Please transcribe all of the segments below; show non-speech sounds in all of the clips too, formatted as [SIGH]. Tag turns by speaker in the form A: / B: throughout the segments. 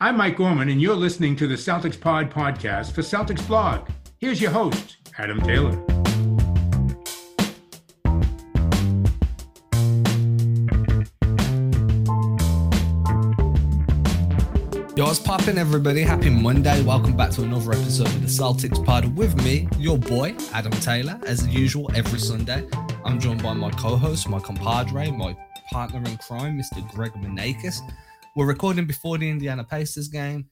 A: I'm Mike Gorman, and you're listening to the Celtics Pod podcast for Celtics Blog. Here's your host, Adam Taylor.
B: Yo, what's poppin', everybody? Happy Monday. Welcome back to another episode of the Celtics Pod with me, your boy, Adam Taylor. As usual, every Sunday, I'm joined by my co host, my compadre, my partner in crime, Mr. Greg Manakis. We're recording before the Indiana Pacers game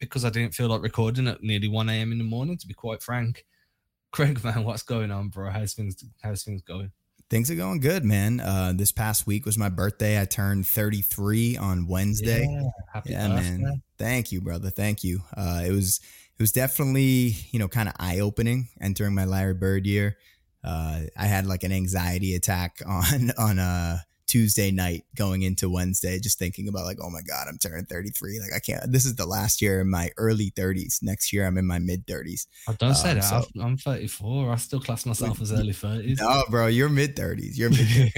B: because I didn't feel like recording at nearly 1 a.m. in the morning, to be quite frank. [LAUGHS] Craig, man, what's going on, bro? How's things how's things going?
C: Things are going good, man. Uh, this past week was my birthday. I turned 33 on Wednesday.
B: Yeah, happy
C: Yeah,
B: birthday.
C: man. Thank you, brother. Thank you. Uh, it was it was definitely you know kind of eye opening entering my Larry Bird year. Uh, I had like an anxiety attack [LAUGHS] on on a Tuesday night going into Wednesday, just thinking about like, oh my god, I'm turning 33. Like I can't. This is the last year in my early 30s. Next year I'm in my mid 30s.
B: I don't say
C: Um,
B: that.
C: so-
B: I'm- I'm 34. I still class myself as early 30s.
C: No, bro, you're mid 30s. You're mid.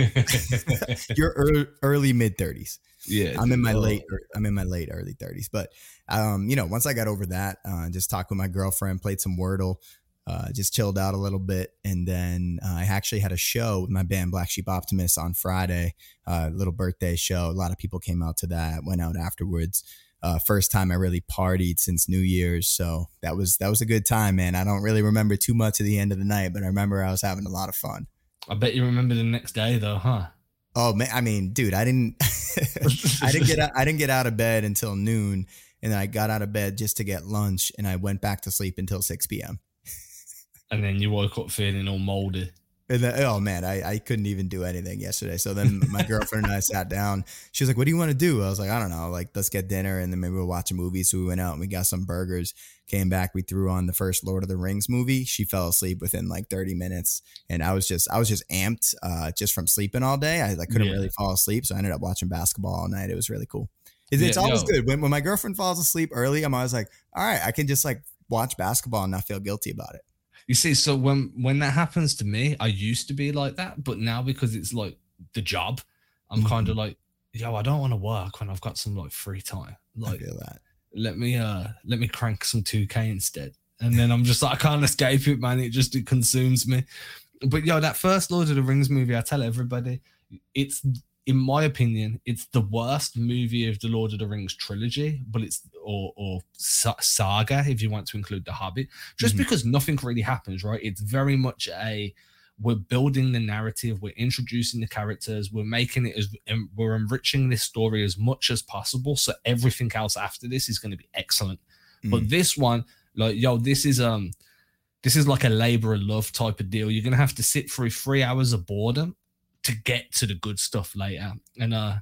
C: [LAUGHS] you're early, early mid 30s.
B: yeah,
C: I'm in my
B: dude.
C: late I'm in my late early 30s. But um, you know, once I got over that, uh, just talked with my girlfriend, played some Wordle, uh, just chilled out a little bit, and then uh, I actually had a show with my band Black Sheep Optimist on Friday, uh, little birthday show. A lot of people came out to that, went out afterwards. Uh, first time I really partied since New Year's, so that was that was a good time, man. I don't really remember too much of the end of the night, but I remember I was having a lot of fun.
B: I bet you remember the next day though, huh?
C: Oh man, I mean, dude, I didn't, [LAUGHS] I didn't get, out, I didn't get out of bed until noon, and then I got out of bed just to get lunch, and I went back to sleep until six p.m.
B: And then you woke up feeling all moldy.
C: And then, oh man, I, I couldn't even do anything yesterday. So then my girlfriend and I sat down. She was like, "What do you want to do?" I was like, "I don't know. Like, let's get dinner, and then maybe we'll watch a movie." So we went out and we got some burgers. Came back, we threw on the first Lord of the Rings movie. She fell asleep within like thirty minutes, and I was just, I was just amped, uh, just from sleeping all day. I like couldn't
B: Yeah.
C: really fall asleep, so I ended up watching basketball all night. It was really cool. It's, it's always
B: yo.
C: good when when my girlfriend falls asleep early. I'm always like, all right, I can just like watch basketball and not feel guilty about it.
B: You see, so when when that happens to me, I used to be like that, but now because it's like the job, I'm
C: Mhm.
B: kind of like, yo, I don't want to work when I've got some like free time. Like,
C: that.
B: let me uh let me crank some 2K instead. And then I'm just like, I can't escape it, man. It just it consumes me. But yo, that first Lord of the Rings movie, I tell everybody, it's in my opinion, it's the worst movie of the Lord of the Rings trilogy, but it's or or saga if you want to include the Hobbit, just
C: Mhm.
B: because nothing really happens, right? It's very much a we're building the narrative, we're introducing the characters, we're making it as we're enriching this story as much as possible. So everything else after this is going to be excellent. But this one, like yo, this is um this is like a labor of love type of deal. You're gonna have to sit through three hours of boredom to get to the good stuff later. And uh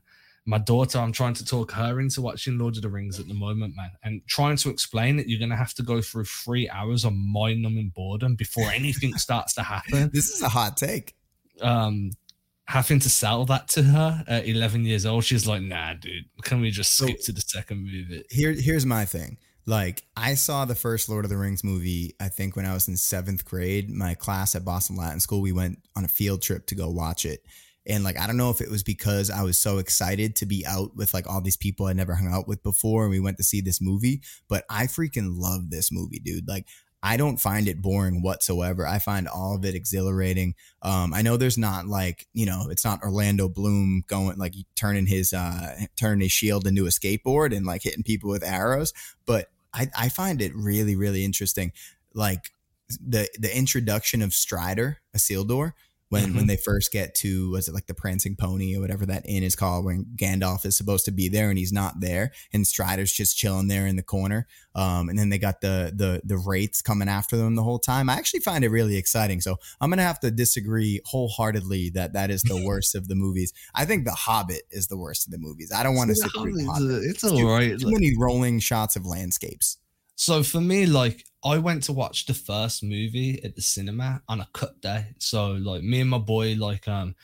B: my daughter, I'm trying to talk her into watching Lord of the Rings at the moment, man, and trying to explain that you're gonna have to go through three hours of mind-numbing boredom before anything [LAUGHS] starts to happen.
C: This is a hot take.
B: Um having to sell that to her at 11 years old, she's like, nah, dude, can we just
C: So-
B: skip to the second movie?
C: Here, here's my thing. Like, I saw the first Lord of the Rings movie, I think, when I was in seventh grade. My class at Boston Latin School, we went on a field trip to go watch it. And like, I don't know if it was because I was so excited to be out with like all these people I never hung out with before, and we went to see this movie. But I freaking love this movie, dude. Like, I don't find it boring whatsoever. I find all of it exhilarating. Um, I know there's not like you know, it's not Orlando Bloom going like turning his uh turning his shield into a skateboard and like hitting people with arrows, but I I find it really really interesting. Like the the introduction of Strider, a Isildur, when when they first get to was it like the Prancing Pony or whatever that inn is called, when Gandalf is supposed to be there and he's not there, and Strider's just chilling there in the corner. Um, and then they got the the the wraiths coming after them the whole time. I actually find it really exciting. So I'm gonna have to disagree wholeheartedly that that is the [LAUGHS] worst of the movies. I think The Hobbit is the worst of the movies. I don't want to sit through The Hobbit.
B: It's
C: Too-
B: all right.
C: Too many rolling shots of landscapes.
B: So for me, like I went to watch the first movie at the cinema on a cut day. So like me and my boy, like um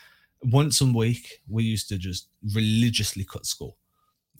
B: once a week, we used to just religiously cut school.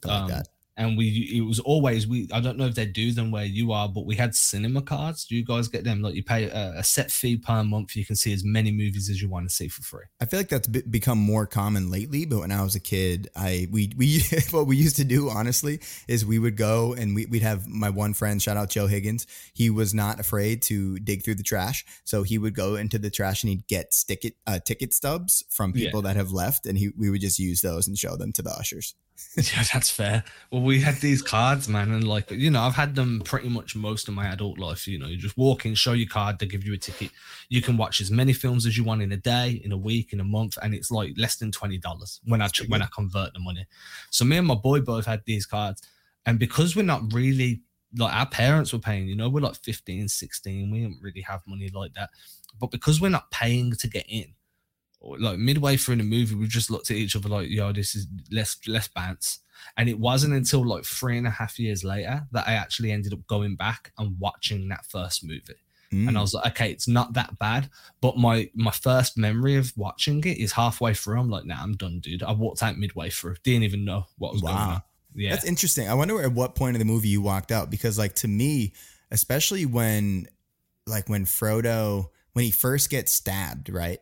C: Like
B: Um,
C: that.
B: And we it was always we i don't know if they do them where you are but we had cinema cards do you guys get them like you pay a, a set fee per month you can see as many movies as you want to see for free
C: I feel like that's become more common lately, but when I was a kid, I we we [LAUGHS] what we used to do honestly is we would go and we, we'd have my one friend, shout out Joe Higgins. He was not afraid to dig through the trash, so he would go into the trash and he'd get stick it, uh, ticket stubs from
B: Yeah.
C: people that have left, and he we would just use those and show them to the ushers. [LAUGHS]
B: yeah that's fair. Well we had these cards man and like you know i've had them pretty much most of my adult life you know. You just walk in show your card they give you a ticket. You can watch as many films as you want in a day in a week in a month and it's like less than $20 when i when i convert the money. So me and my boy both had these cards and because we're not really like our parents were paying you know we're like 15 16 we didn't really have money like that. But because we're not paying to get in like midway through the movie, we just looked at each other like, yo, this is less less bounce. And it wasn't until like three and a half years later that I actually ended up going back and watching that first movie.
C: Mm.
B: And I was like, okay, it's not that bad. But my my first memory of watching it is halfway through. I'm like, nah, I'm done, dude. I walked out midway through. Didn't even know what was going on. Yeah.
C: That's interesting. I wonder at what point of the movie you walked out because like to me, especially when like when Frodo when he first gets stabbed, right?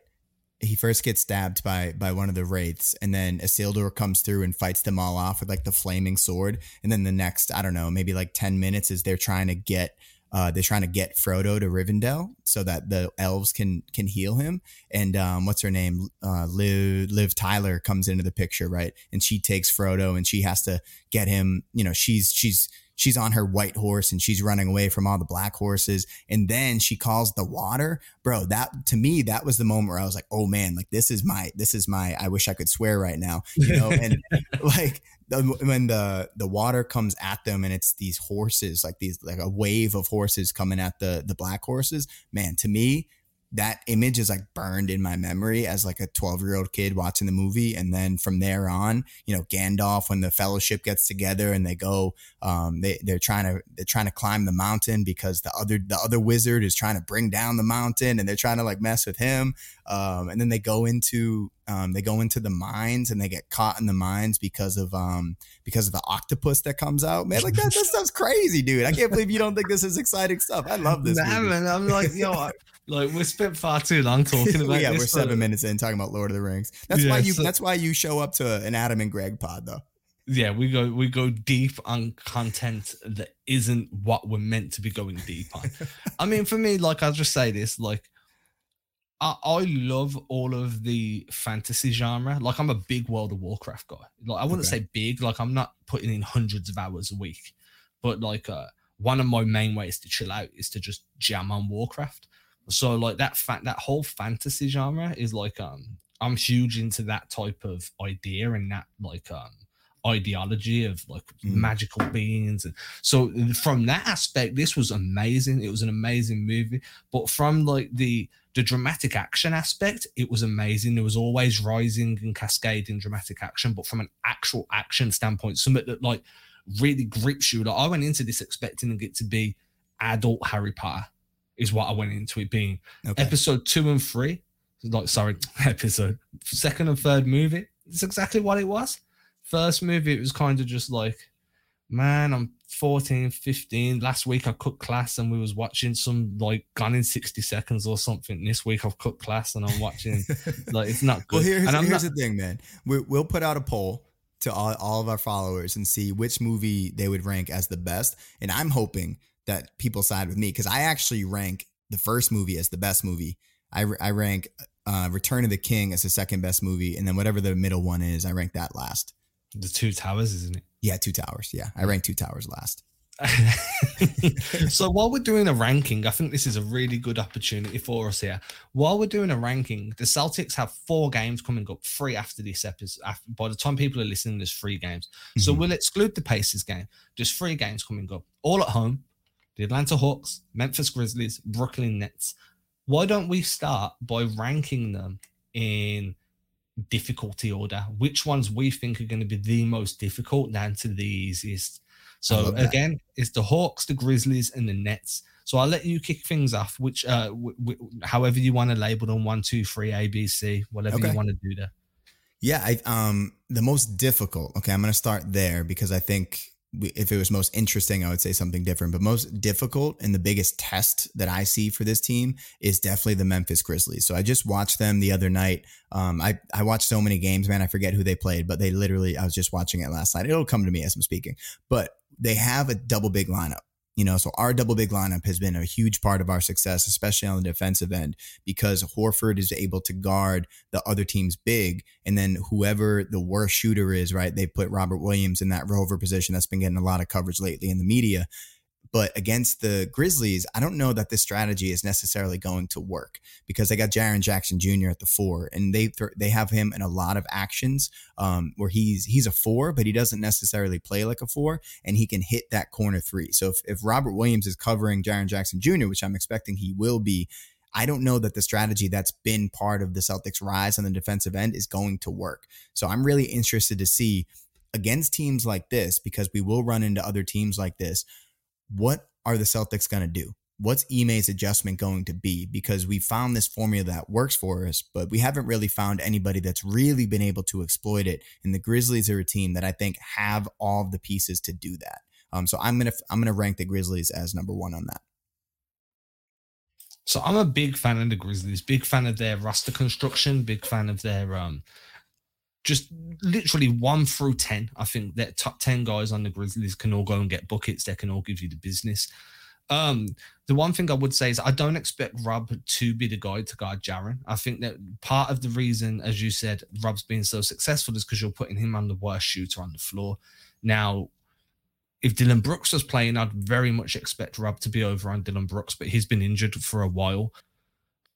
C: He first gets stabbed by by one of the wraiths, and then Isildur comes through and fights them all off with like the flaming sword. And then the next, I don't know, maybe like ten minutes is they're trying to get uh, they're trying to get Frodo to Rivendell so that the elves can can heal him. And um, what's her name? Uh, Liv Liv Tyler comes into the picture, right? And she takes Frodo, and she has to get him. You know, she's she's she's on her white horse and she's running away from all the black horses. And then she calls the water. Bro that to me that was the moment where i was like oh man like this is my this is my i wish i could swear right now you know? [LAUGHS] And like the, when the the water comes at them and it's these horses like these like a wave of horses coming at the the black horses man to me that image is like burned in my memory as like a 12 year old kid watching the movie and then from there on you know gandalf when the fellowship gets together and they go um they they're trying to they're trying to climb the mountain because the other the other wizard is trying to bring down the mountain and they're trying to like mess with him um and then they go into um they go into the mines and they get caught in the mines because of um because of the octopus that comes out. Man like that, that [LAUGHS] stuff's crazy dude. I can't believe you don't think this is exciting stuff. I love this
B: man, I'm like, yo, I- like we spent far too long talking [LAUGHS] about
C: yeah,
B: this.
C: we're seven minutes in talking about Lord of the Rings. That's why you.
B: so-
C: that's why you show up to an Adam and Greg pod, though.
B: yeah we go we go deep on content that isn't what we're meant to be going deep on [LAUGHS] i mean for me like i'll just say this like I, I love all of the fantasy genre like i'm a big world of warcraft guy like i wouldn't
C: Okay.
B: say big like i'm not putting in hundreds of hours a week but like uh one of my main ways to chill out is to just jam on warcraft so like that fact that whole fantasy genre is like um i'm huge into that type of idea and that like um ideology of like
C: Mm.
B: magical beings and so from that aspect this was amazing. It was an amazing movie. But from like the the dramatic action aspect it was amazing. There was always rising and cascading dramatic action but from an actual action standpoint something that like really grips you. Like i went into this expecting it to be adult harry potter is what i went into it being
C: Okay.
B: episode two and three like sorry [LAUGHS] episode second and third movie it's exactly what it was first movie it was kind of just like man i'm 14 15 last week i cut class and we was watching some like gone in 60 seconds or something this week i've cut class and i'm watching [LAUGHS] like it's not good
C: well, here's,
B: and i'm
C: here's
B: not
C: the thing, man. We, we'll put out a poll to all, all of our followers and see which movie they would rank as the best. And I'm hoping that people side with me because I actually rank the first movie as the best movie. I, I rank uh, Return of the King as the second best movie, and then whatever the middle one is, I rank that last.
B: the two towers isn't it
C: Yeah, Two Towers. Yeah, I rank Two Towers last. [LAUGHS] [LAUGHS]
B: so while we're doing a ranking, I think this is a really good opportunity for us here. While we're doing a ranking, the Celtics have four games coming up, three after this episode. After, by the time people are listening, there's three games. So
C: Mhm.
B: we'll exclude the Pacers game. There's three games coming up, all at home. The Atlanta Hawks, Memphis Grizzlies, Brooklyn Nets. Why don't we start by ranking them in difficulty order? Which ones we think are going to be the most difficult down to the easiest? So again, it's the Hawks, the Grizzlies, and the Nets. So I'll let you kick things off. Which, uh, w- w- however you want to label them, one, two, three, A, B, C, whatever
C: Okay.
B: you want to do there.
C: Yeah, I um the most difficult. Okay, I'm gonna start there because I think if it was most interesting, I would say something different. But most difficult and the biggest test that I see for this team is definitely the Memphis Grizzlies. So I just watched them the other night. Um, I I watched so many games, man. I forget who they played, but they literally I was just watching it last night. It'll come to me as I'm speaking. But they have a double big lineup. You know, so our double big lineup has been a huge part of our success, especially on the defensive end, because Horford is able to guard the other team's big. And then whoever the worst shooter is, right, they put Robert Williams in that rover position that's been getting a lot of coverage lately in the media. But against the Grizzlies, I don't know that this strategy is necessarily going to work because they got Jaren Jackson Jr. at the four, and they th- they have him in a lot of actions um, where he's he's a four, but he doesn't necessarily play like a four, and he can hit that corner three. So if, if Robert Williams is covering Jaren Jackson Jr., which I'm expecting he will be, I don't know that the strategy that's been part of the Celtics' rise on the defensive end is going to work. So I'm really interested to see against teams like this because we will run into other teams like this what are the Celtics going to do? What's Ime's adjustment going to be? Because we found this formula that works for us, but we haven't really found anybody that's really been able to exploit it. And the Grizzlies are a team that I think have all the pieces to do that. Um, so I'm gonna I'm gonna rank the Grizzlies as number one on that.
B: So I'm a big fan of the Grizzlies, big fan of their roster construction, big fan of their um just literally one through 10. I think that top 10 guys on the Grizzlies can all go and get buckets. They can all give you the business. Um, the one thing I would say is I don't expect Rob to be the guy to guard Jaren. I think that part of the reason, as you said, Rob's being so successful is because you're putting him on the worst shooter on the floor. Now, if Dillon Brooks was playing, I'd very much expect Rob to be over on Dillon Brooks, but he's been injured for a while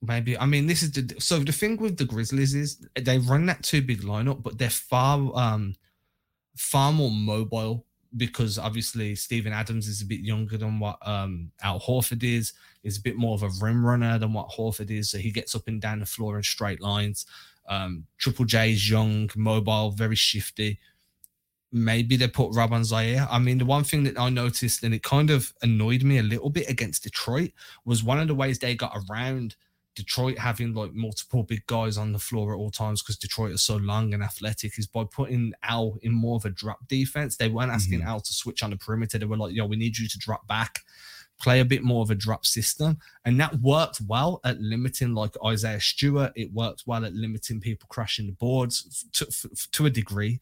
B: maybe. I mean, this is the so the thing with the Grizzlies is they run that two big lineup, but they're far um far more mobile because obviously Steven Adams is a bit younger than what um Al Horford is. Is a bit more of a rim runner than what Horford is, so he gets up and down the floor in straight lines. Um, Triple J is young, mobile, very shifty. Maybe they put Rob on Ziaire. I mean, the one thing that I noticed and it kind of annoyed me a little bit against Detroit was one of the ways they got around Detroit having like multiple big guys on the floor at all times because Detroit is so long and athletic is by putting Al in more of a drop defense. They weren't asking mm-hmm. Al to switch on the perimeter. They were like, yo, we need you to drop back, play a bit more of a drop system. And that worked well at limiting like Isaiah Stewart. It worked well at limiting people crashing the boards to, to a degree.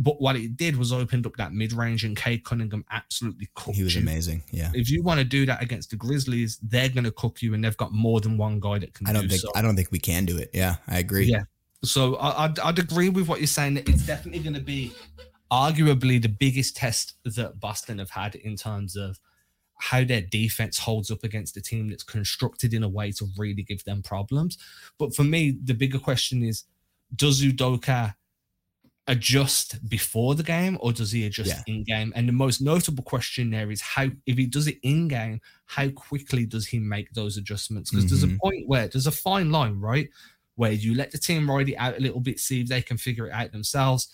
B: But what it did was opened up that mid range, and Cade Cunningham absolutely cooked.
C: He was
B: you.
C: amazing. Yeah.
B: If you want to do that against the Grizzlies, they're going to cook you, and they've got more than one guy that can.
C: I don't
B: do
C: think.
B: so.
C: I don't think we can do it. Yeah, I agree.
B: Yeah. So I, I'd, I'd agree with what you're saying. That it's definitely going to be arguably the biggest test that Boston have had in terms of how their defense holds up against a team that's constructed in a way to really give them problems. But for me, the bigger question is, does Udoka adjust before the game or does he adjust yeah. in game? And the most notable question there is how, if he does it in game, how quickly does he make those adjustments? Because mm-hmm. there's a mm-hmm. point where there's a fine line, right? Where you let the team ride it out a little bit, see if they can figure it out themselves.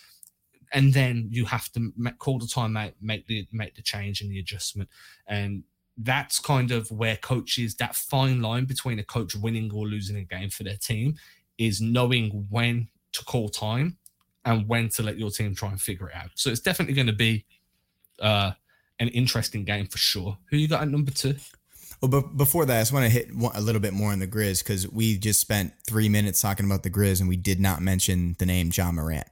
B: And then you have to make, call the time out, make the make the change and the adjustment. And that's kind of where coaches that fine line between a coach winning or losing a game for their team is knowing when to call time and when to let your team try and figure it out. So it's definitely going to be uh, an interesting game for sure. Who you got at number two?
C: Well, but before that, I just want to hit a little bit more on the Grizz because we just spent three minutes talking about the Grizz and we did not mention the name Ja Morant.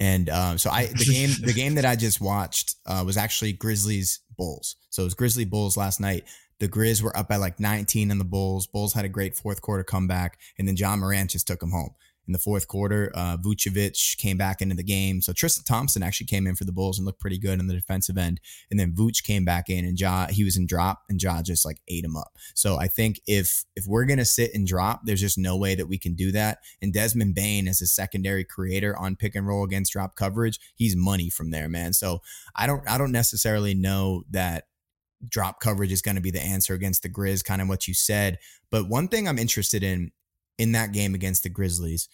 C: And um, so I the game the [LAUGHS] game that I just watched uh, was actually Grizzlies Bulls. So it was Grizzly Bulls last night. The Grizz were up by like 19 in the Bulls. Bulls had a great fourth quarter comeback, and then Ja Morant just took them home in the fourth quarter. Uh, Vucevic came back into the game. So Tristan Thompson actually came in for the Bulls and looked pretty good on the defensive end. And then Vooch came back in and Ja, he was in drop and Ja just like ate him up. So I think if if we're gonna sit and drop, there's just no way that we can do that. And Desmond Bane as a secondary creator on pick and roll against drop coverage, he's money from there, man. So I don't I don't necessarily know that drop coverage is going to be the answer against the Grizz, kind of what you said. But one thing I'm interested in in that game against the Grizzlies,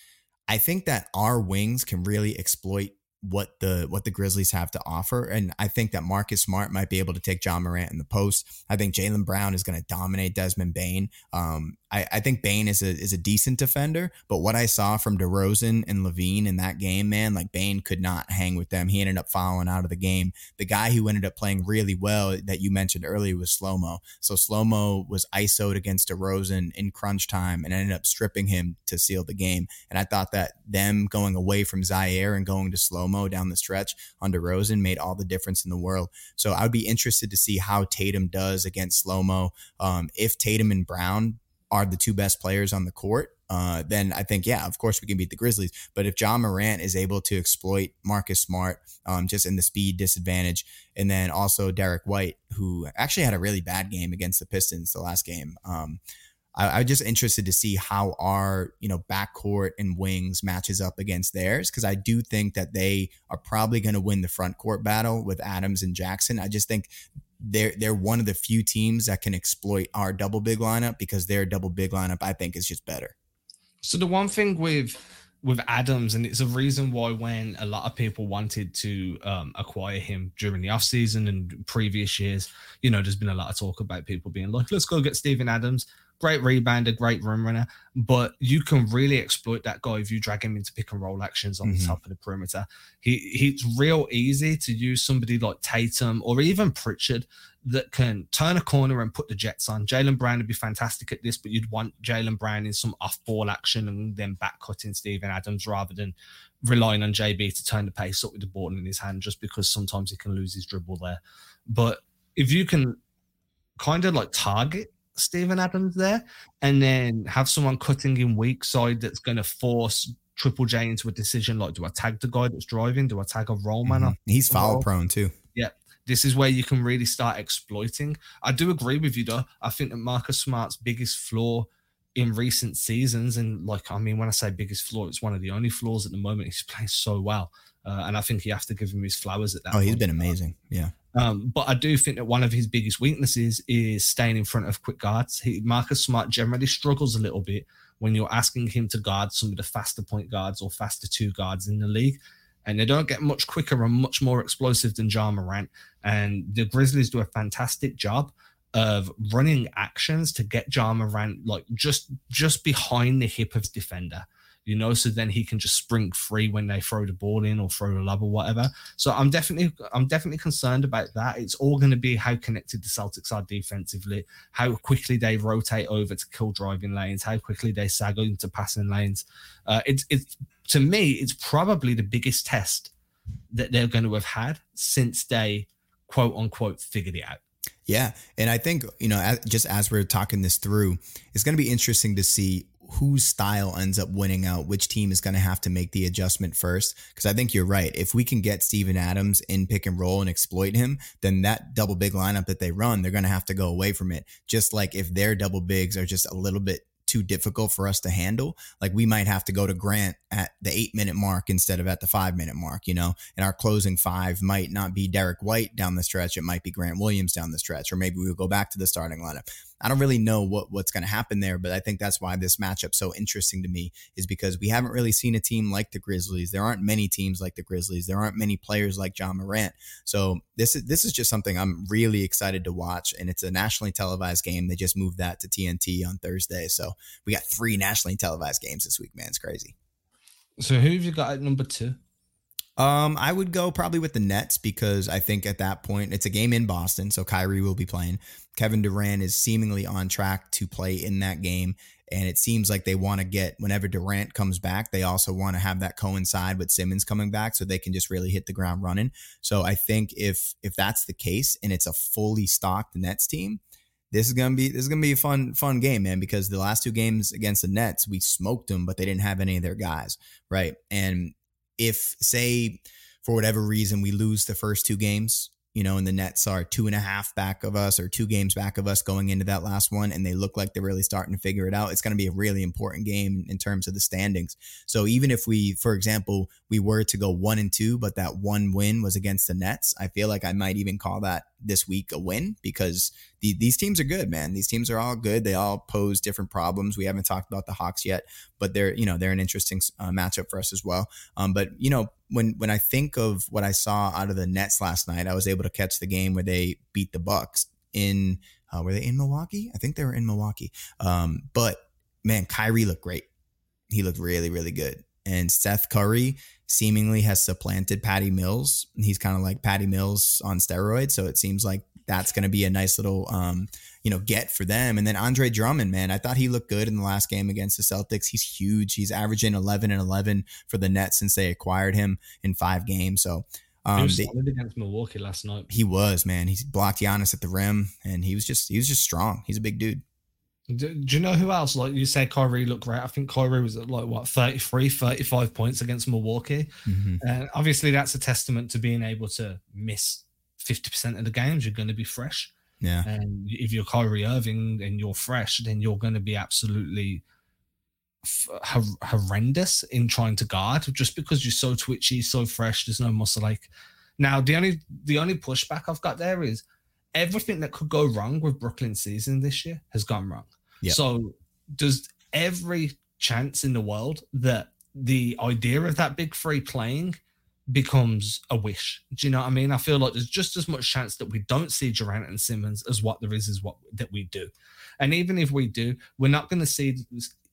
C: I think that our wings can really exploit what the what the Grizzlies have to offer. And I think that Marcus Smart might be able to take Ja Morant in the post. I think Jaylen Brown is going to dominate Desmond Bane. Um, I, I think Bane is a is a decent defender, but what I saw from DeRozan and LaVine in that game, man, like Bane could not hang with them. He ended up falling out of the game. The guy who ended up playing really well that you mentioned earlier was Slow Mo. So Slow Mo was ISO'd against DeRozan in crunch time and ended up stripping him to seal the game. And I thought that them going away from Ziaire and going to Slow Mo down the stretch on DeRozan made all the difference in the world. So I would be interested to see how Tatum does against Slow Mo. Um, if Tatum and Brown are the two best players on the court, uh, then I think, yeah, of course we can beat the Grizzlies. But if Ja Morant is able to exploit Marcus Smart um, just in the speed disadvantage, and then also Derrick White, who actually had a really bad game against the Pistons the last game, um, I, am just interested to see how our you know backcourt and wings matches up against theirs because I do think that they are probably going to win the front court battle with Adams and Jackson. I just think they're they're one of the few teams that can exploit our double big lineup because their double big lineup I think is just better.
B: So the one thing with with Adams, and it's a reason why when a lot of people wanted to um, acquire him during the offseason and previous years, you know, there's been a lot of talk about people being like, let's go get Steven Adams great rebounder, great run runner, but you can really exploit that guy if you drag him into pick and roll actions on mm-hmm. the top of the perimeter. He he's real easy to use somebody like Tatum or even Pritchard that can turn a corner and put the Jets on. Jaylen Brown would be fantastic at this, but you'd want Jaylen Brown in some off ball action and then back cutting Steven Adams rather than relying on JB to turn the pace up with the ball in his hand just because sometimes he can lose his dribble there. But if you can kind of like target Steven Adams there, and then have someone cutting in weak side that's going to force Triple J into a decision like, do I tag the guy that's driving? Do I tag a roll man? Mm-hmm.
C: He's foul prone too.
B: Yeah. This is where you can really start exploiting. I do agree with you though. I think that Marcus Smart's biggest flaw in recent seasons, and like I mean, when I say biggest flaw, it's one of the only flaws at the moment. He's playing so well, uh, and I think you have to give him his flowers at that.
C: Oh, point. he's been amazing. Yeah.
B: Um, but I do think that one of his biggest weaknesses is staying in front of quick guards. He, Marcus Smart generally struggles a little bit when you're asking him to guard some of the faster point guards or faster two guards in the league. And they don't get much quicker and much more explosive than Ja Morant. And the Grizzlies do a fantastic job of running actions to get Ja Morant like just just behind the hip of defender you know, so then he can just spring free when they throw the ball in or throw the lob or whatever. So I'm definitely I'm definitely concerned about that. It's all going to be how connected the Celtics are defensively, how quickly they rotate over to kill driving lanes, how quickly they sag into passing lanes. Uh, it's it's to me, it's probably the biggest test that they're going to have had since they quote unquote figured it out.
C: Yeah. And I think, you know, just as we're talking this through, it's going to be interesting to see whose style ends up winning out, which team is going to have to make the adjustment first. Because I think you're right. If we can get Steven Adams in pick and roll and exploit him, then that double big lineup that they run, they're going to have to go away from it. Just like if their double bigs are just a little bit too difficult for us to handle. Like we might have to go to Grant at the eight minute mark instead of at the five minute mark, you know, and our closing five might not be Derrick White down the stretch. It might be Grant Williams down the stretch, or maybe we'll go back to the starting lineup. I don't really know what what's going to happen there, but I think that's why this matchup so interesting to me is because we haven't really seen a team like the Grizzlies. There aren't many teams like the Grizzlies. There aren't many players like Ja Morant. So this is this is just something I'm really excited to watch, and it's a nationally televised game. They just moved that to TNT on Thursday, so we got three nationally televised games this week. Man, it's crazy.
B: So who have you got at number two?
C: Um, I would go probably with the Nets because I think at that point it's a game in Boston, so Kyrie will be playing. Kevin Durant is seemingly on track to play in that game, and it seems like they want to get whenever Durant comes back, they also want to have that coincide with Simmons coming back, so they can just really hit the ground running. So I think if if that's the case and it's a fully stocked Nets team, this is gonna be this is gonna be a fun fun game, man. Because the last two games against the Nets, we smoked them, but they didn't have any of their guys, right? And if say for whatever reason we lose the first two games you know, and the Nets are two and a half back of us or two games back of us going into that last one, and they look like they're really starting to figure it out. It's going to be a really important game in terms of the standings. So even if we, for example, we were to go one and two, but that one win was against the Nets, I feel like I might even call that this week a win because the, these teams are good, man. These teams are all good. They all pose different problems. We haven't talked about the Hawks yet, but they're you know they're an interesting uh, matchup for us as well. Um, but you know when when I think of what I saw out of the Nets last night, I was able to catch the game where they beat the Bucks in uh, were they in Milwaukee? I think they were in Milwaukee. Um, but man, Kyrie looked great. He looked really really good. And Seth Curry seemingly has supplanted Patty Mills. He's kind of like Patty Mills on steroids. So it seems like that's going to be a nice little, um, you know, get for them. And then Andre Drummond, man, I thought he looked good in the last game against the Celtics. He's huge. He's averaging 11 and 11 for the Nets since they acquired him in five games. So
B: um, he was they, against Milwaukee last night.
C: He was, man. He blocked Giannis at the rim, and he was just he was just strong. He's a big dude.
B: Do, do, you know who else? Like you said, Kyrie looked great. I think Kyrie was at like what 33, 35 points against Milwaukee. Mm-hmm. And obviously, that's a testament to being able to miss 50% of the games. You're going to be fresh.
C: Yeah.
B: And if you're Kyrie Irving and you're fresh, then you're going to be absolutely f- horrendous in trying to guard just because you're so twitchy, so fresh. There's no muscle like. Now, the only the only pushback I've got there is everything that could go wrong with Brooklyn season this year has gone wrong. Yep. So does every chance in the world that the idea of that big three playing becomes a wish. Do you know what I mean? I feel like there's just as much chance that we don't see Durant and Simmons as what there is is what that we do. And even if we do, we're not going to see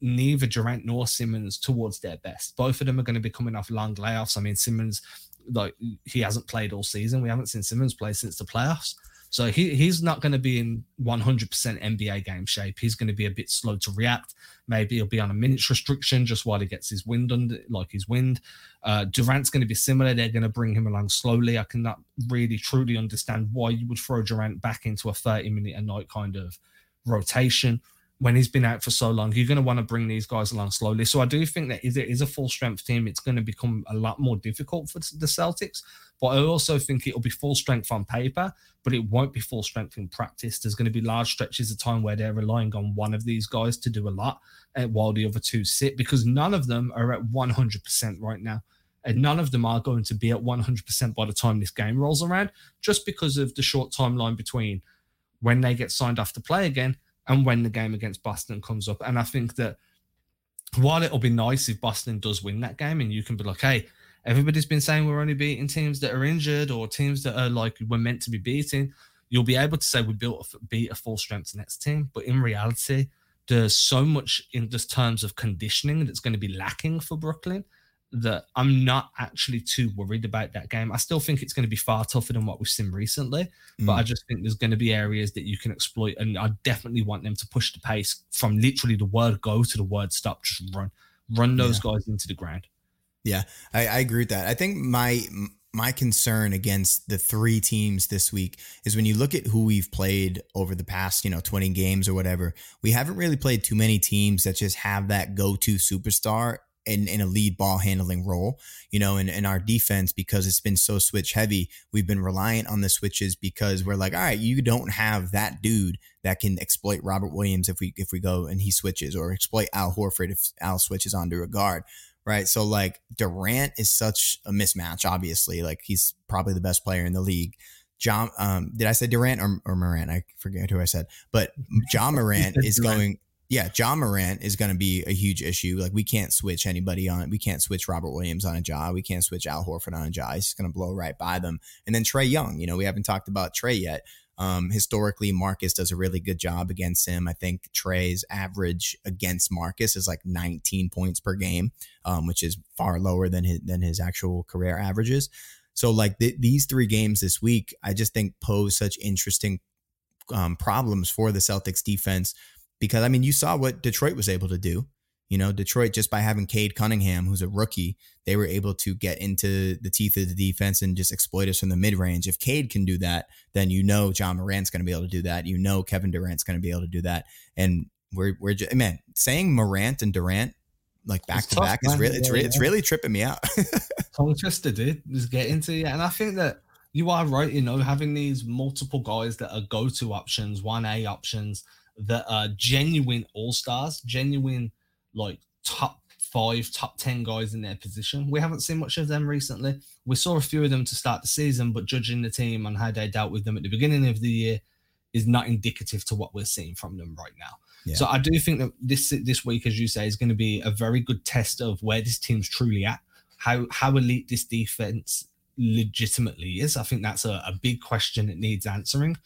B: neither Durant nor Simmons towards their best. Both of them are going to be coming off long layoffs. I mean, Simmons, like he hasn't played all season. We haven't seen Simmons play since the playoffs. So he, he's not going to be in 100% NBA game shape. He's going to be a bit slow to react. Maybe he'll be on a minutes restriction just while he gets his wind under, like his wind. Uh, Durant's going to be similar. They're going to bring him along slowly. I cannot really truly understand why you would throw Durant back into a 30 minute a night kind of rotation when he's been out for so long, you're going to want to bring these guys along slowly. So I do think that if it is a full strength team, it's going to become a lot more difficult for the Celtics. But I also think it'll be full strength on paper, but it won't be full strength in practice. There's going to be large stretches of time where they're relying on one of these guys to do a lot uh, while the other two sit because none of them are at 100% right now. And none of them are going to be at 100% by the time this game rolls around, just because of the short timeline between when they get signed off to play again and when the game against Boston comes up. And I think that while it'll be nice if Boston does win that game and you can be like, hey, everybody's been saying we're only beating teams that are injured or teams that are like we're meant to be beating, you'll be able to say we built a, beat a full strength next team. But in reality, there's so much in just terms of conditioning that's going to be lacking for Brooklyn that I'm not actually too worried about that game. I still think it's going to be far tougher than what we've seen recently, mm. but I just think there's going to be areas that you can exploit, and I definitely want them to push the pace from literally the word go to the word stop. Just run, run those yeah. guys into the ground.
C: Yeah, I, I agree with that. I think my my concern against the three teams this week is when you look at who we've played over the past, you know, 20 games or whatever, we haven't really played too many teams that just have that go-to superstar in, in a lead ball handling role, you know, in, in our defense, because it's been so switch heavy, we've been reliant on the switches because we're like, all right, you don't have that dude that can exploit Robert Williams if we if we go and he switches or exploit Al Horford if Al switches onto a guard. Right. So like Durant is such a mismatch, obviously. Like he's probably the best player in the league. Ja, um, did I say Durant or, or Morant? I forget who I said, but [LAUGHS] Ja Morant is going yeah, Ja Morant is going to be a huge issue. Like we can't switch anybody on. We can't switch Robert Williams on a Ja. We can't switch Al Horford on a Ja. He's going to blow right by them. And then Trae Young. You know, we haven't talked about Trae yet. Um, historically, Marcus does a really good job against him. I think Trae's average against Marcus is like 19 points per game, um, which is far lower than his than his actual career averages. So, like th- these three games this week, I just think pose such interesting um, problems for the Celtics defense because I mean, you saw what Detroit was able to do. You know, Detroit just by having Cade Cunningham, who's a rookie, they were able to get into the teeth of the defense and just exploit us from the mid range. If Cade can do that, then you know Ja Morant's going to be able to do that. You know Kevin Durant's going to be able to do that. And we're we're just man saying Morant and Durant like back it's to tough, back man. is really it's, yeah, it's really tripping me out. [LAUGHS]
B: Tongue twister, dude. Just get into it, and I think that you are right. You know, having these multiple guys that are go to options, one A options that are genuine all stars, genuine like top five, top 10 guys in their position. We haven't seen much of them recently. We saw a few of them to start the season, but judging the team on how they dealt with them at the beginning of the year is not indicative to what we're seeing from them right now. Yeah. So I do think that this this week, as you say, is going to be a very good test of where this team's truly at. how how elite this defense legitimately is. I think that's a, a big question that needs answering.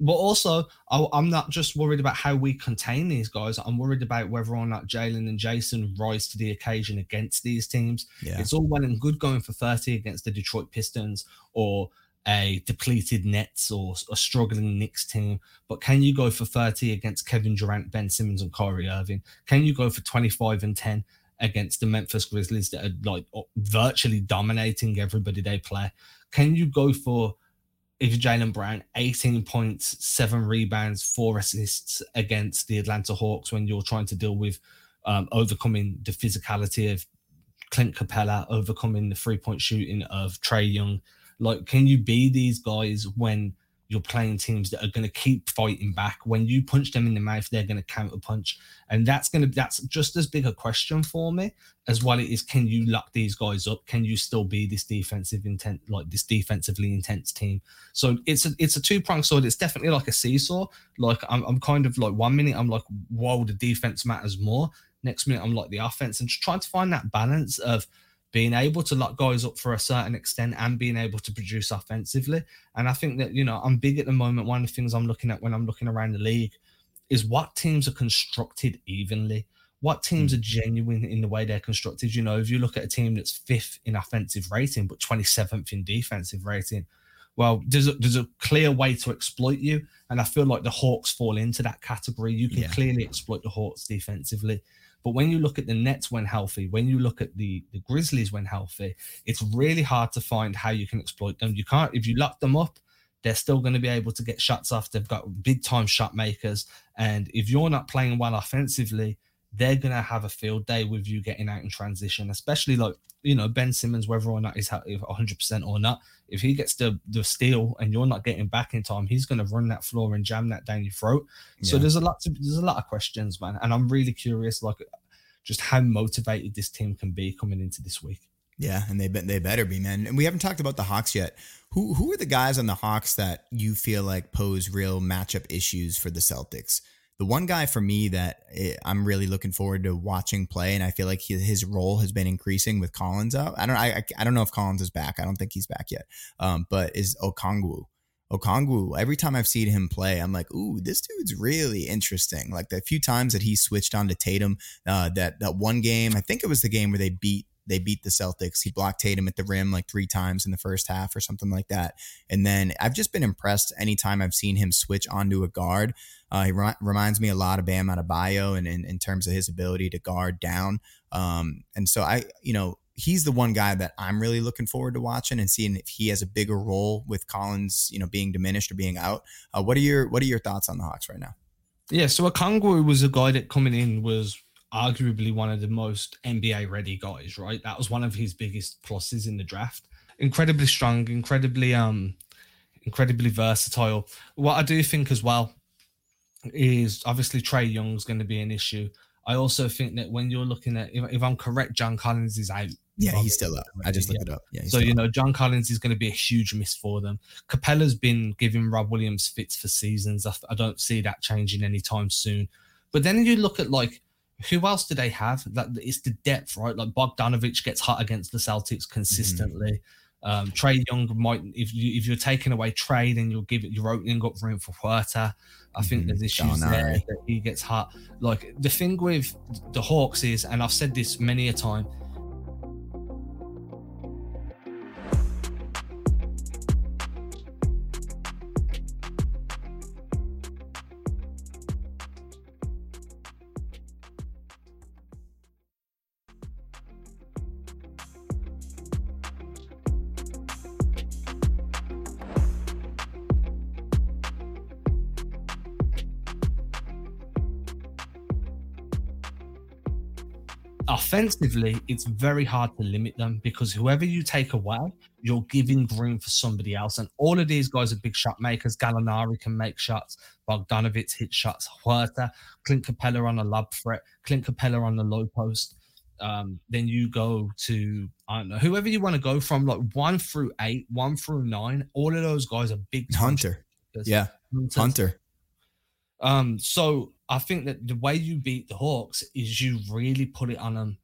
B: But also, I, am not just worried about how we contain these guys. I'm worried about whether or not Jaylen and Jayson rise to the occasion against these teams. Yeah. It's all well and good going for 30 against the Detroit Pistons or a depleted Nets or a struggling Knicks team, but can you go for 30 against Kevin Durant, Ben Simmons, and Kyrie Irving? Can you go for 25 and 10 against the Memphis Grizzlies that are like virtually dominating everybody they play? Can you go for if Jaylen Brown, 18 points, seven rebounds, four assists against the Atlanta Hawks when you're trying to deal with um, overcoming the physicality of Clint Capela, overcoming the three point shooting of Trae Young, like, can you be these guys when you're playing teams that are going to keep fighting back? When you punch them in the mouth, they're going to counter punch, and that's going to that's just as big a question for me as what it is. Can you lock these guys up? Can you still be this defensive intent, like this defensively intense team? So it's a it's a two pronged sword. It's definitely like a seesaw. Like I'm I'm kind of like one minute I'm like, whoa, the defense matters more. Next minute I'm like the offense, and just trying to find that balance of being able to lock guys up for a certain extent and being able to produce offensively. And I think that, you know, I'm big at the moment. One of the things I'm looking at when I'm looking around the league is what teams are constructed evenly. What teams mm. are genuine in the way they're constructed? You know, if you look at a team that's fifth in offensive rating, but 27th in defensive rating, well, there's a, there's a clear way to exploit you. And I feel like the Hawks fall into that category. You can yeah. clearly exploit the Hawks defensively. But when you look at the Nets when healthy, when you look at the, the Grizzlies when healthy, it's really hard to find how you can exploit them. You can't, if you lock them up, they're still going to be able to get shots off. They've got big time shot makers. And if you're not playing well offensively, they're going to have a field day with you getting out in transition, especially like, you know, Ben Simmons, whether or not he's 100% or not. If he gets the, the steal and you're not getting back in time, he's going to run that floor and jam that down your throat. Yeah. So there's a lot to, there's a lot of questions, man. And I'm really curious, like, just how motivated this team can be coming into this week.
C: Yeah, and they they better be, man. And we haven't talked about the Hawks yet. Who who are the guys on the Hawks that you feel like pose real matchup issues for the Celtics? The one guy for me that eh, I'm really looking forward to watching play, and I feel like his role has been increasing with Collins out. I don't I, I don't know if Collins is back. I don't think he's back yet. Um, but is Okongwu. Okongwu, every time I've seen him play, I'm like, ooh, this dude's really interesting. Like the few times that he switched on to Tatum, uh, that that one game, I think it was the game where they beat they beat the Celtics. He blocked Tatum at the rim like three times in the first half or something like that. And then I've just been impressed anytime I've seen him switch onto a guard. Uh, he re- reminds me a lot of Bam Adebayo and in, in terms of his ability to guard down. Um, and so I, you know, he's the one guy that I'm really looking forward to watching and seeing if he has a bigger role with Collins, you know, being diminished or being out. Uh, what are your What are your thoughts on the Hawks right now?
B: Yeah, so Okongwu was a guy that coming in was arguably one of the most NBA ready guys, right? That was one of his biggest pluses in the draft. Incredibly strong, incredibly um incredibly versatile. What I do think as well is obviously Trae Young's going to be an issue. I also think that when you're looking at, if, if I'm correct, John Collins is out.
C: Yeah, he's still up. I just looked yeah. it up. Yeah.
B: So you
C: up.
B: know, John Collins is going to be a huge miss for them. Capela's been giving Rob Williams fits for seasons. I, I don't see that changing anytime soon. But then you look at like who else do they have? That it's the depth, right? Like Bogdanovich gets hot against the Celtics consistently. Mm-hmm. Um, Trae Young might, if you if you're taking away Trae, then you'll give it you're opening up room for Huerter. I mm-hmm. think there's issues there that he gets hot. Like the thing with the Hawks is, and I've said this many a time, offensively, it's very hard to limit them because whoever you take away, you're giving room for somebody else. And all of these guys are big shot makers. Gallinari can make shots. Bogdanovich hit shots. Huerter, Clint Capela on a lob threat. Clint Capela on the low post. Um, then you go to I don't know whoever you want to go from, like one through eight, one through nine. All of those guys are big.
C: Hunter, yeah, Hunters. Hunter.
B: Um, so I think that the way you beat the Hawks is you really put it on them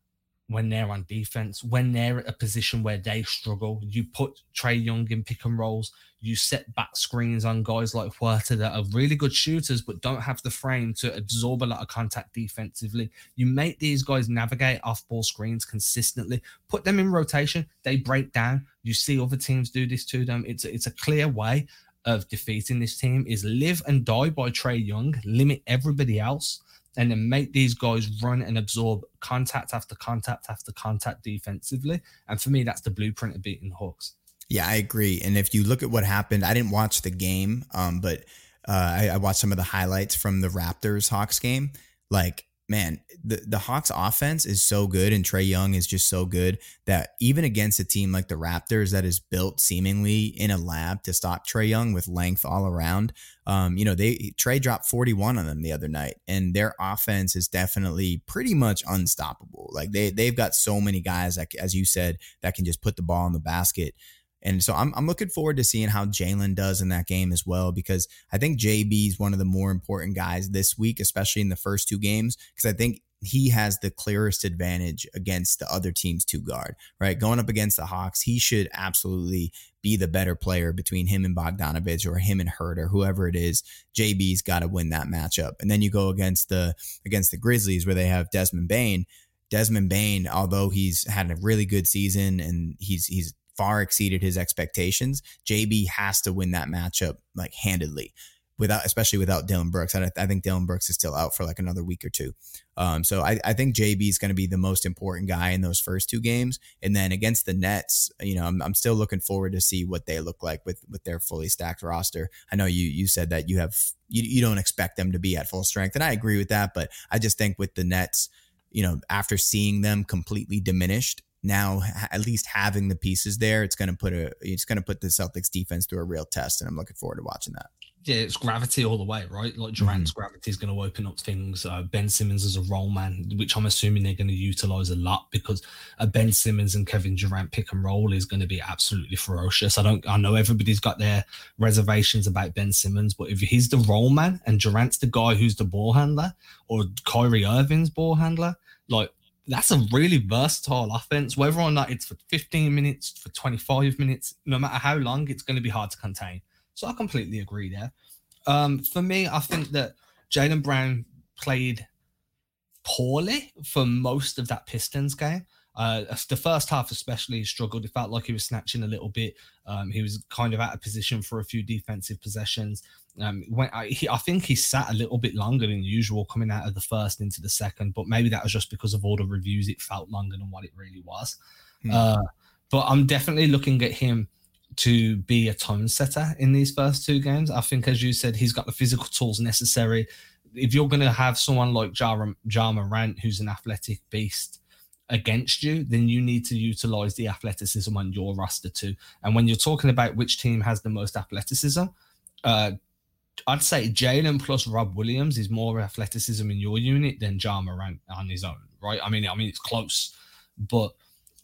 B: when they're on defense, when they're at a position where they struggle. You put Trae Young in pick and rolls, you set back screens on guys like Huerter that are really good shooters but don't have the frame to absorb a lot of contact defensively. You make these guys navigate off ball screens consistently, put them in rotation, they break down. You see other teams do this to them. It's it's a clear way of defeating this team is live and die by Trae Young, limit everybody else and then make these guys run and absorb contact after contact after contact defensively. And for me, that's the blueprint of beating the Hawks.
C: Yeah, I agree. And if you look at what happened, I didn't watch the game, um, but uh, I, I watched some of the highlights from the Raptors Hawks game. Like man, the, the Hawks offense is so good and Trae Young is just so good that even against a team like the Raptors that is built seemingly in a lab to stop Trae Young with length all around, um, you know, they Trae dropped 41 on them the other night and their offense is definitely pretty much unstoppable. Like they they've got so many guys that, as you said, that can just put the ball in the basket. And so I'm, I'm looking forward to seeing how Jaylen does in that game as well, because I think JB is one of the more important guys this week, especially in the first two games, because I think he has the clearest advantage against the other team's two guard, right? Going up against the Hawks, he should absolutely be the better player between him and Bogdanovich or him and Hurt or whoever it is. JB's got to win that matchup. And then you go against the against the Grizzlies where they have Desmond Bane. Desmond Bane, although he's had a really good season and he's he's far exceeded his expectations. JB has to win that matchup like handedly without, especially without Dillon Brooks. I, I think Dillon Brooks is still out for like another week or two. Um, so I, I think JB is going to be the most important guy in those first two games. And then against the Nets, you know, I'm, I'm still looking forward to see what they look like with, with their fully stacked roster. I know you, you said that you have, you, you don't expect them to be at full strength. And I agree with that, but I just think with the Nets, you know, after seeing them completely diminished now at least having the pieces there, it's going to put a it's going to put the Celtics defense through a real test, and I'm looking forward to watching that.
B: Yeah, it's gravity all the way, right? Like Durant's mm-hmm. gravity is going to open up things. Uh, ben Simmons as a role man, which I'm assuming they're going to utilize a lot because a Ben Simmons and Kevin Durant pick and roll is going to be absolutely ferocious. I don't, I know everybody's got their reservations about Ben Simmons, but if he's the role man and Durant's the guy who's the ball handler, or Kyrie Irving's ball handler, like that's a really versatile offense. Whether or not it's for 15 minutes, for 25 minutes, no matter how long, it's going to be hard to contain. So I completely agree there. Um, for me, I think that Jaylen Brown played poorly for most of that Pistons game. Uh, the first half, especially, struggled. It felt like he was snatching a little bit. Um, he was kind of out of position for a few defensive possessions. Um, when I, he, I think he sat a little bit longer than usual coming out of the first into the second, but maybe that was just because of all the reviews. It felt longer than what it really was. Hmm. Uh, but I'm definitely looking at him to be a tone setter in these first two games. I think, as you said, he's got the physical tools necessary. If you're going to have someone like Jar, Ja Morant, who's an athletic beast, against you, then you need to utilize the athleticism on your roster too. And when you're talking about which team has the most athleticism, uh, I'd say Jaylen plus Rob Williams is more athleticism in your unit than Ja Morant on his own, right? I mean, I mean it's close, but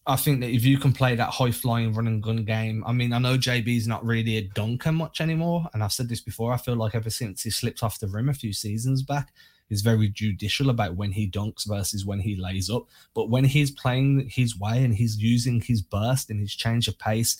B: I think that if you can play that high flying run and gun game, I mean, I know JB's not really a dunker much anymore, and I've said this before. I feel like ever since he slipped off the rim a few seasons back, is very judicial about when he dunks versus when he lays up. But when he's playing his way and he's using his burst and his change of pace,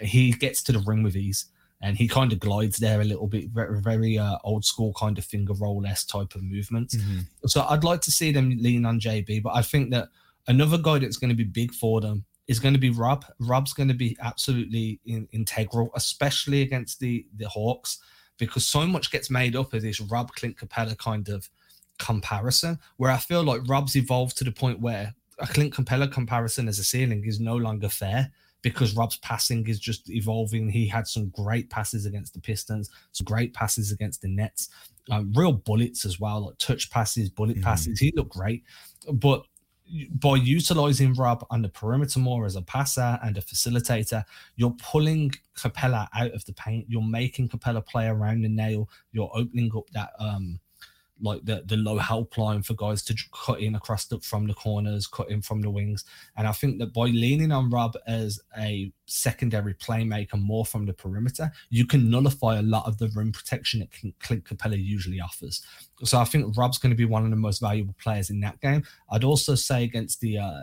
B: he gets to the ring with ease. And he kind of glides there a little bit, very, very uh, old school kind of finger roll s type of movements. Mm-hmm. So I'd like to see them lean on JB, but I think that another guy that's going to be big for them is going to be Rob. Rob's going to be absolutely in, integral, especially against the the Hawks, because so much gets made up of this Rob Clint Capela kind of comparison where I feel like Rob's evolved to the point where a Clint Capela comparison as a ceiling is no longer fair because Rob's passing is just evolving. He had some great passes against the Pistons, some great passes against the Nets, um, real bullets as well, like touch passes, bullet mm-hmm. passes. He looked great, but by utilizing Rob on the perimeter more as a passer and a facilitator, you're pulling Capela out of the paint. You're making Capela play around the nail. You're opening up that um like the the low help line for guys to cut in across the from the corners, cut in from the wings. And I think that by leaning on Rob as a secondary playmaker more from the perimeter, you can nullify a lot of the rim protection that Clint Capela usually offers. So I think Rob's going to be one of the most valuable players in that game. I'd also say against the uh,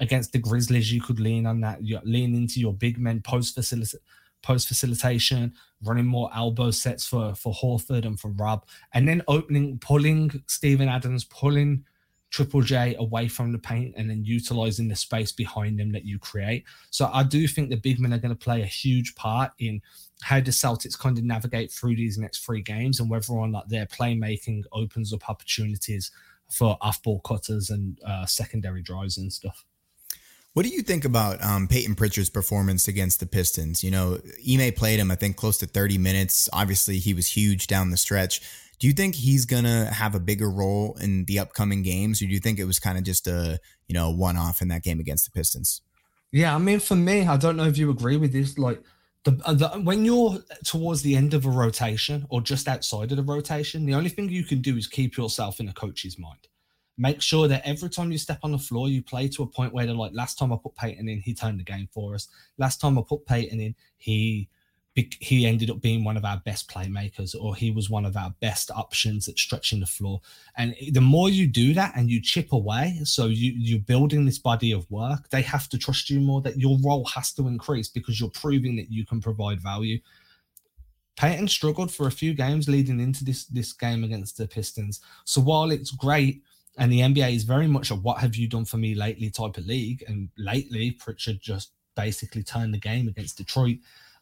B: against the Grizzlies, you could lean on that. You lean into your big men post facility post facilitation, running more elbow sets for for Horford and for Rob, and then opening, pulling Steven Adams, pulling Triple J away from the paint, and then utilizing the space behind them that you create. So I do think the big men are going to play a huge part in how the Celtics kind of navigate through these next three games, and whether or not their playmaking opens up opportunities for off-ball cutters and uh, secondary drives and stuff.
C: What do you think about um, Peyton Pritchard's performance against the Pistons? You know, Ime played him, I think, close to 30 minutes. Obviously, he was huge down the stretch. Do you think he's gonna have a bigger role in the upcoming games, or do you think it was kind of just a you know one off in that game against the Pistons?
B: Yeah, I mean, for me, I don't know if you agree with this. Like, the, the, when you're towards the end of a rotation or just outside of the rotation, the only thing you can do is keep yourself in a coach's mind make sure that every time you step on the floor, you play to a point where they're like, last time I put Peyton in, he turned the game for us. Last time I put Peyton in, he he ended up being one of our best playmakers or he was one of our best options at stretching the floor. And the more you do that and you chip away so you you're building this body of work they have to trust you more that your role has to increase because you're proving that you can provide value. Peyton struggled for a few games leading into this this game against the Pistons. So while it's great and the NBA is very much a what have you done for me lately type of league. And lately, Pritchard just basically turned the game against Detroit.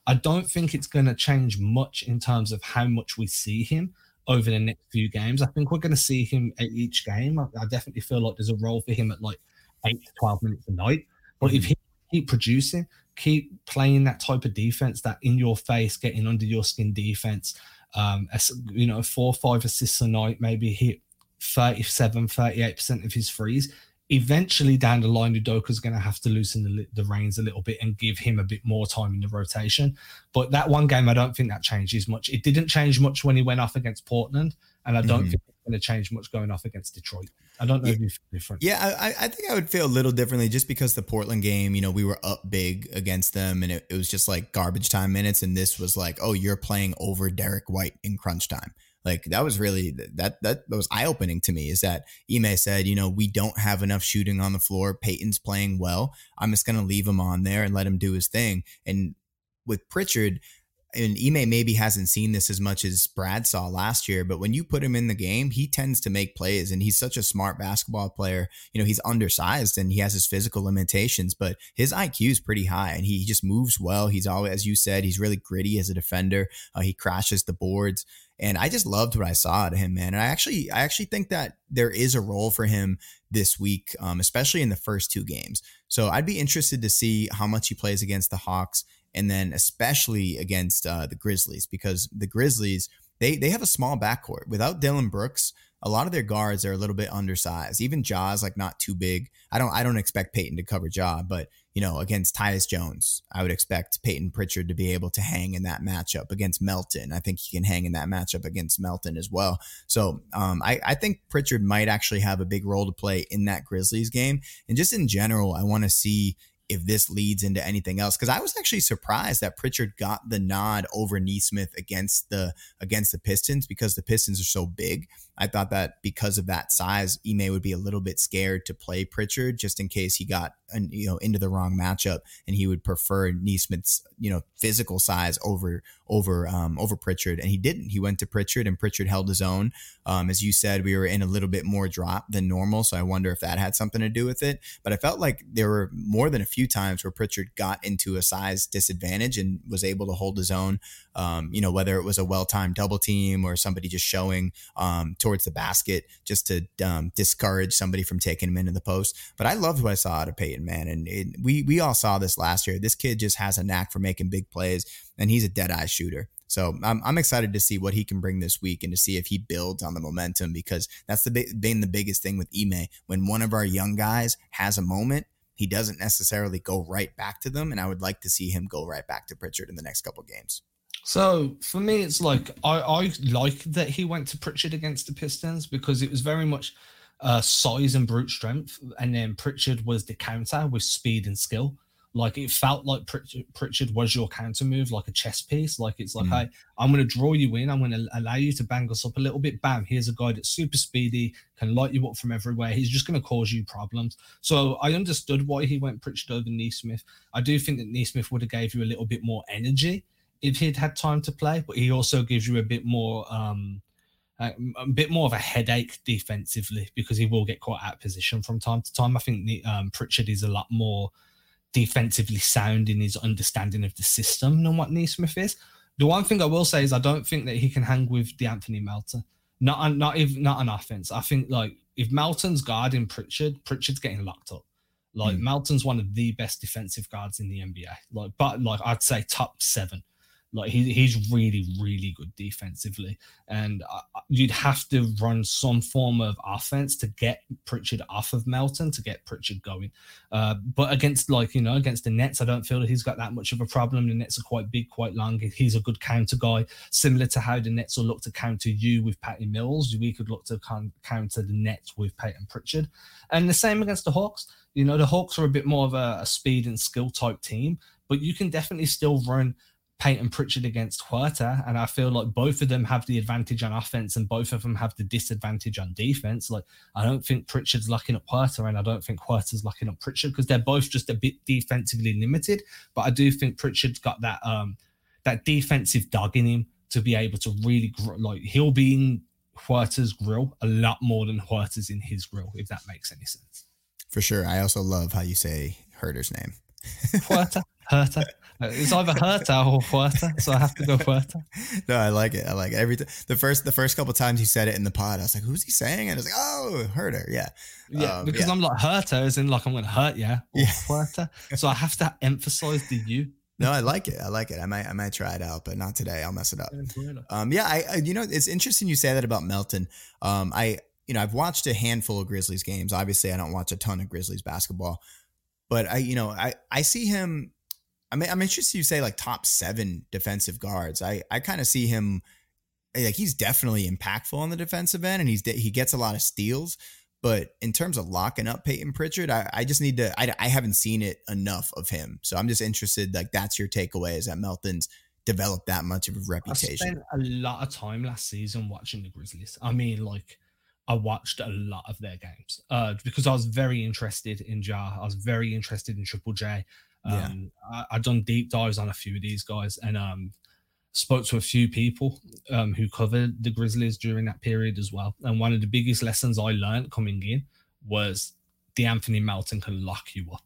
B: I don't think it's going to change much in terms of how much we see him over the next few games. I think we're going to see him at each game. I, I definitely feel like there's a role for him at like eight to 12 minutes a night. But mm-hmm. if he keep producing, keep playing that type of defense, that in your face, getting under your skin defense, um, as, you know, four or five assists a night, maybe hit 37, 38% of his frees. Eventually, down the line, Udoka's going to have to loosen the, the reins a little bit and give him a bit more time in the rotation. But that one game, I don't think that changes much. It didn't change much when he went off against Portland, and I don't mm-hmm. think it's going to change much going off against Detroit. I don't know yeah, if you feel different.
C: Yeah, I, I think I would feel a little differently just because the Portland game, you know, we were up big against them and it, it was just like garbage time minutes. And this was like, oh, you're playing over Derrick White in crunch time. Like that was really that that, was eye opening to me. Is that Ime said, you know, we don't have enough shooting on the floor. Peyton's playing well. I'm just gonna leave him on there and let him do his thing. And with Pritchard, and Ime maybe hasn't seen this as much as Brad saw last year, but when you put him in the game, he tends to make plays and he's such a smart basketball player. You know, he's undersized and he has his physical limitations, but his IQ is pretty high and he just moves well. He's always, as you said, he's really gritty as a defender. Uh, he crashes the boards. And I just loved what I saw out of him, man. And I actually, I actually think that there is a role for him this week, um, especially in the first two games. So I'd be interested to see how much he plays against the Hawks and then especially against uh, the Grizzlies because the Grizzlies they they have a small backcourt without Dillon Brooks. A lot of their guards are a little bit undersized. Even Ja's like not too big. I don't I don't expect Peyton to cover Ja, but you know against Tyus Jones, I would expect Peyton Pritchard to be able to hang in that matchup against Melton. I think he can hang in that matchup against Melton as well. So um, I I think Pritchard might actually have a big role to play in that Grizzlies game. And just in general, I want to see if this leads into anything else because I was actually surprised that Pritchard got the nod over Nesmith against the against the Pistons because the Pistons are so big. I thought that because of that size, Ime would be a little bit scared to play Pritchard just in case he got you know into the wrong matchup and he would prefer Nesmith's you know physical size over over um, over Pritchard and he didn't. He went to Pritchard and Pritchard held his own. Um, as you said, we were in a little bit more drop than normal, so I wonder if that had something to do with it. But I felt like there were more than a few times where Pritchard got into a size disadvantage and was able to hold his own. Um, you know, whether it was a well timed double team or somebody just showing um, towards the basket just to um, discourage somebody from taking him into the post. But I loved what I saw out of Peyton, man. And it, we, we all saw this last year. This kid just has a knack for making big plays, and he's a dead eye shooter. So I'm, I'm excited to see what he can bring this week and to see if he builds on the momentum because that's the been the biggest thing with Ime. When one of our young guys has a moment, he doesn't necessarily go right back to them, and I would like to see him go right back to Pritchard in the next couple games.
B: So for me, it's like I, I like that he went to Pritchard against the Pistons because it was very much uh, size and brute strength, and then Pritchard was the counter with speed and skill. Like it felt like Pritchard, Pritchard was your counter move, like a chess piece. Like it's like,
C: Mm.
B: hey, I'm going to draw you in. I'm going to allow you to bang us up a little bit. Bam, here's a guy that's super speedy, can light you up from everywhere. He's just going to cause you problems. So I understood why he went Pritchard over Nesmith. I do think that Nesmith would have gave you a little bit more energy if he'd had time to play, but he also gives you a bit more. um uh, a bit more of a headache defensively because he will get caught out of position from time to time. I think the, um, Pritchard is a lot more defensively sound in his understanding of the system than what Nesmith is. The one thing I will say is I don't think that he can hang with the Anthony Melton. Not on, not even not on offense. I think like if Melton's guarding Pritchard, Pritchard's getting locked up. Like
C: Hmm.
B: Melton's one of the best defensive guards in the NBA. Like, but like I'd say top seven. Like he, he's really, really good defensively, and uh, you'd have to run some form of offense to get Pritchard off of Melton to get Pritchard going. Uh, but against like you know against the Nets, I don't feel that he's got that much of a problem. The Nets are quite big, quite long. He's a good counter guy, similar to how the Nets will look to counter you with Patty Mills. We could look to con- counter the Nets with Peyton Pritchard, and the same against the Hawks. You know the Hawks are a bit more of a, a speed and skill type team, but you can definitely still run Peyton Pritchard against Huerta, and I feel like both of them have the advantage on offense and both of them have the disadvantage on defense. Like I don't think Pritchard's locking up Huerta, and I don't think Huerta's locking up Pritchard because they're both just a bit defensively limited. But I do think Pritchard's got that um that defensive dog in him to be able to really gr- like he'll be in Huerta's grill a lot more than Huerta's in his grill, if that makes any sense.
C: For sure. I also love how you say Huerter's name.
B: Huerta, Huerta. Uh, It's either Huerta or Huerta, so I have to go Huerta. [LAUGHS]
C: no, I like it. I like it. Every t- the first the first couple times he said it in the pod, I was like, "Who's he saying?" And I was like, "Oh, Huerter." Yeah,
B: Yeah,
C: Um,
B: because
C: yeah.
B: I'm like Huerta, as in like I'm going to hurt you, or
C: Yeah.
B: Huerta. So I have to emphasize the you.
C: no, I like it. I like it. I might I might try it out, but not today. I'll mess it up. Um, yeah, I, I you know it's interesting you say that about Melton. Um, I you know I've watched a handful of Grizzlies games. Obviously, I don't watch a ton of Grizzlies basketball, but I you know I I see him. I mean, I'm interested you say like top seven defensive guards. I I kind of see him like he's definitely impactful on the defensive end, and he's he gets a lot of steals. But in terms of locking up Peyton Pritchard, I, I just need to. I, I haven't seen it enough of him, so I'm just interested. Like that's your takeaway is that Melton's developed that much of a reputation.
B: I spent a lot of time last season watching the Grizzlies. I mean, like, I watched a lot of their games uh, because I was very interested in Ja. I was very interested in Triple J.
C: Yeah.
B: Um, I, I've done deep dives on a few of these guys and um, spoke to a few people um, who covered the Grizzlies during that period as well. And one of the biggest lessons I learned coming in was the Anthony Melton can lock you up.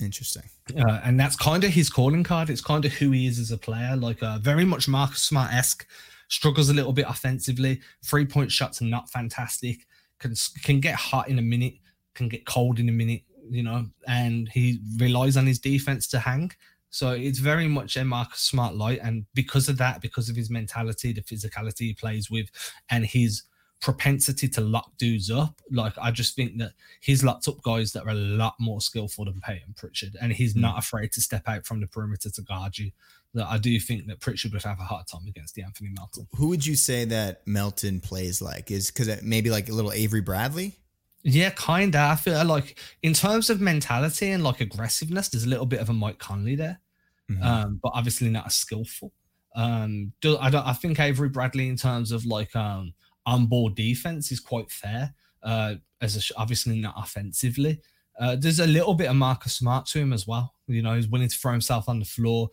C: Interesting.
B: Uh, and that's kind of his calling card. It's kind of who he is as a player. Like uh, very much Marcus Smart esque. Struggles a little bit offensively. Three point shots are not fantastic. Can can get hot in a minute. Can get cold in a minute. You know, and he relies on his defense to hang. So it's very much a Marcus Smart light, and because of that, because of his mentality, the physicality he plays with, and his propensity to lock dudes up, like I just think that he's locked up guys that are a lot more skillful than Peyton Pritchard, and he's hmm. not afraid to step out from the perimeter to guard you. That I do think that Pritchard would have a hard time against the Anthony Melton.
C: Who would you say that Melton plays like? Is because maybe like a little Avery Bradley?
B: Yeah, kinda. I feel like in terms of mentality and like aggressiveness, there's a little bit of a Mike Conley there,
C: Mhm.
B: um, but obviously not as skillful. Um, do, I don't. I think Avery Bradley, in terms of like um on ball defense, is quite fair. Uh, as a, obviously not offensively. Uh, there's a little bit of Marcus Smart to him as well. You know, he's willing to throw himself on the floor,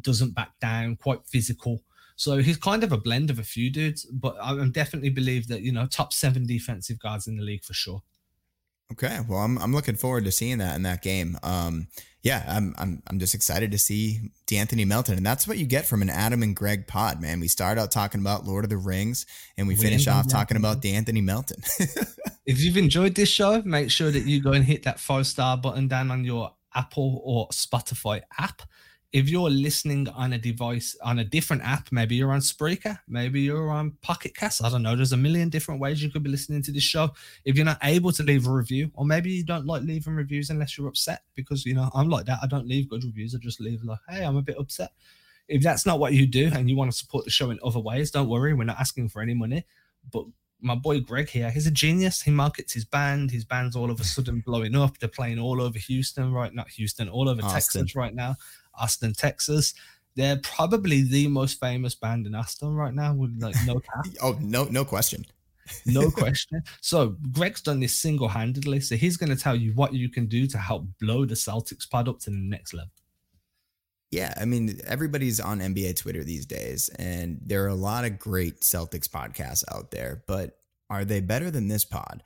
B: doesn't back down, quite physical. So he's kind of a blend of a few dudes, but I definitely believe that you know top seven defensive guards in the league for sure.
C: Okay, well, I'm I'm looking forward to seeing that in that game. Um, yeah, I'm I'm I'm just excited to see D'Anthony Melton, and that's what you get from an Adam and Greg pod, man. We start out talking about Lord of the Rings, and we
B: We
C: finish off talking about D'Anthony Melton. [LAUGHS]
B: If you've enjoyed this show, make sure that you go and hit that five star button down on your Apple or Spotify app. If you're listening on a device on a different app, maybe you're on Spreaker, maybe you're on Pocket Cast. I don't know. There's a million different ways you could be listening to this show. If you're not able to leave a review, or maybe you don't like leaving reviews unless you're upset, because you know I'm like that. I don't leave good reviews. I just leave like, hey, I'm a bit upset. If that's not what you do and you want to support the show in other ways, don't worry. We're not asking for any money, but my boy Greg here, he's a genius. He markets his band. His band's all of a sudden blowing up. They're playing all over Houston, right? Not Houston, all over Austin. Texas right now. Austin, Texas. They're probably the most famous band in Austin right now, with like no cap. [LAUGHS]
C: oh, no, no question. [LAUGHS]
B: no question. So Greg's done this single-handedly. So he's going to tell you what you can do to help blow the Celtics pod up to the next level.
C: Yeah, I mean, everybody's on NBA Twitter these days, and there are a lot of great Celtics podcasts out there, but are they better than this pod?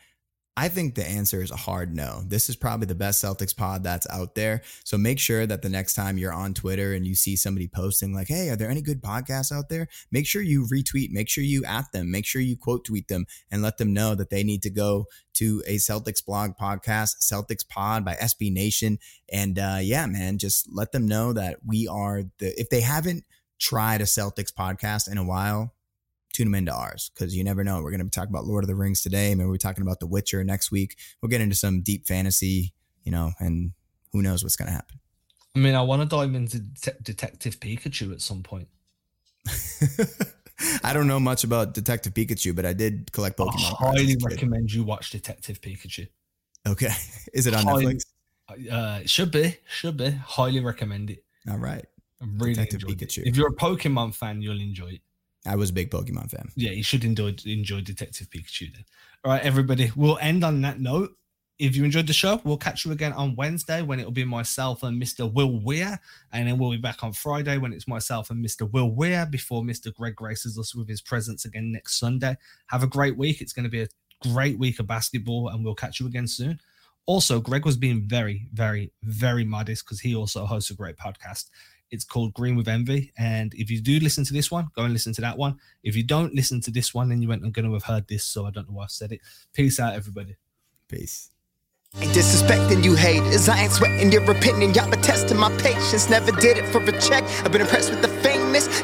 C: I think the answer is a hard no. This is probably the best Celtics pod that's out there. So make sure that the next time you're on Twitter and you see somebody posting, like, hey, are there any good podcasts out there? Make sure you retweet, make sure you at them, make sure you quote tweet them and let them know that they need to go to a Celtics blog podcast, Celtics Pod by SB Nation. And uh, yeah, man, just let them know that we are the, if they haven't tried a Celtics podcast in a while, tune them into ours because you never know. We're going to be talking about Lord of the Rings today. Maybe we're talking about The Witcher next week. We'll get into some deep fantasy, you know, and who knows what's going to happen.
B: I mean, I want to dive into De- Detective Pikachu at some point. [LAUGHS]
C: I don't know much about Detective Pikachu, but I did collect Pokemon.
B: I highly recommend you watch Detective Pikachu.
C: Okay, [LAUGHS] is it on highly, Netflix?
B: Uh, should be, should be. Highly recommend it.
C: All right, I
B: really Detective Pikachu. It. If you're a Pokemon fan, you'll enjoy it.
C: I was a big Pokemon fan.
B: Yeah, you should enjoy enjoy Detective Pikachu then. All right, everybody. We'll end on that note. If you enjoyed the show, we'll catch you again on Wednesday when it'll be myself and Mr. Will Weir. And then we'll be back on Friday when it's myself and Mr. Will Weir before Mr. Greg graces us with his presence again next Sunday. Have a great week. It's going to be a great week of basketball, and we'll catch you again soon. Also, Greg was being very, very, very modest because he also hosts a great podcast. It's called Green with Envy. And if you do listen to this one, go and listen to that one. If you don't listen to this one, then you ain't going to have heard this. So I don't know why I said it. Peace out, everybody.
C: Peace.
D: Ain't disrespecting you haters. I ain't sweating your opinion. Y'all been testing my patience. Never did it for a check. I've been impressed with the famous.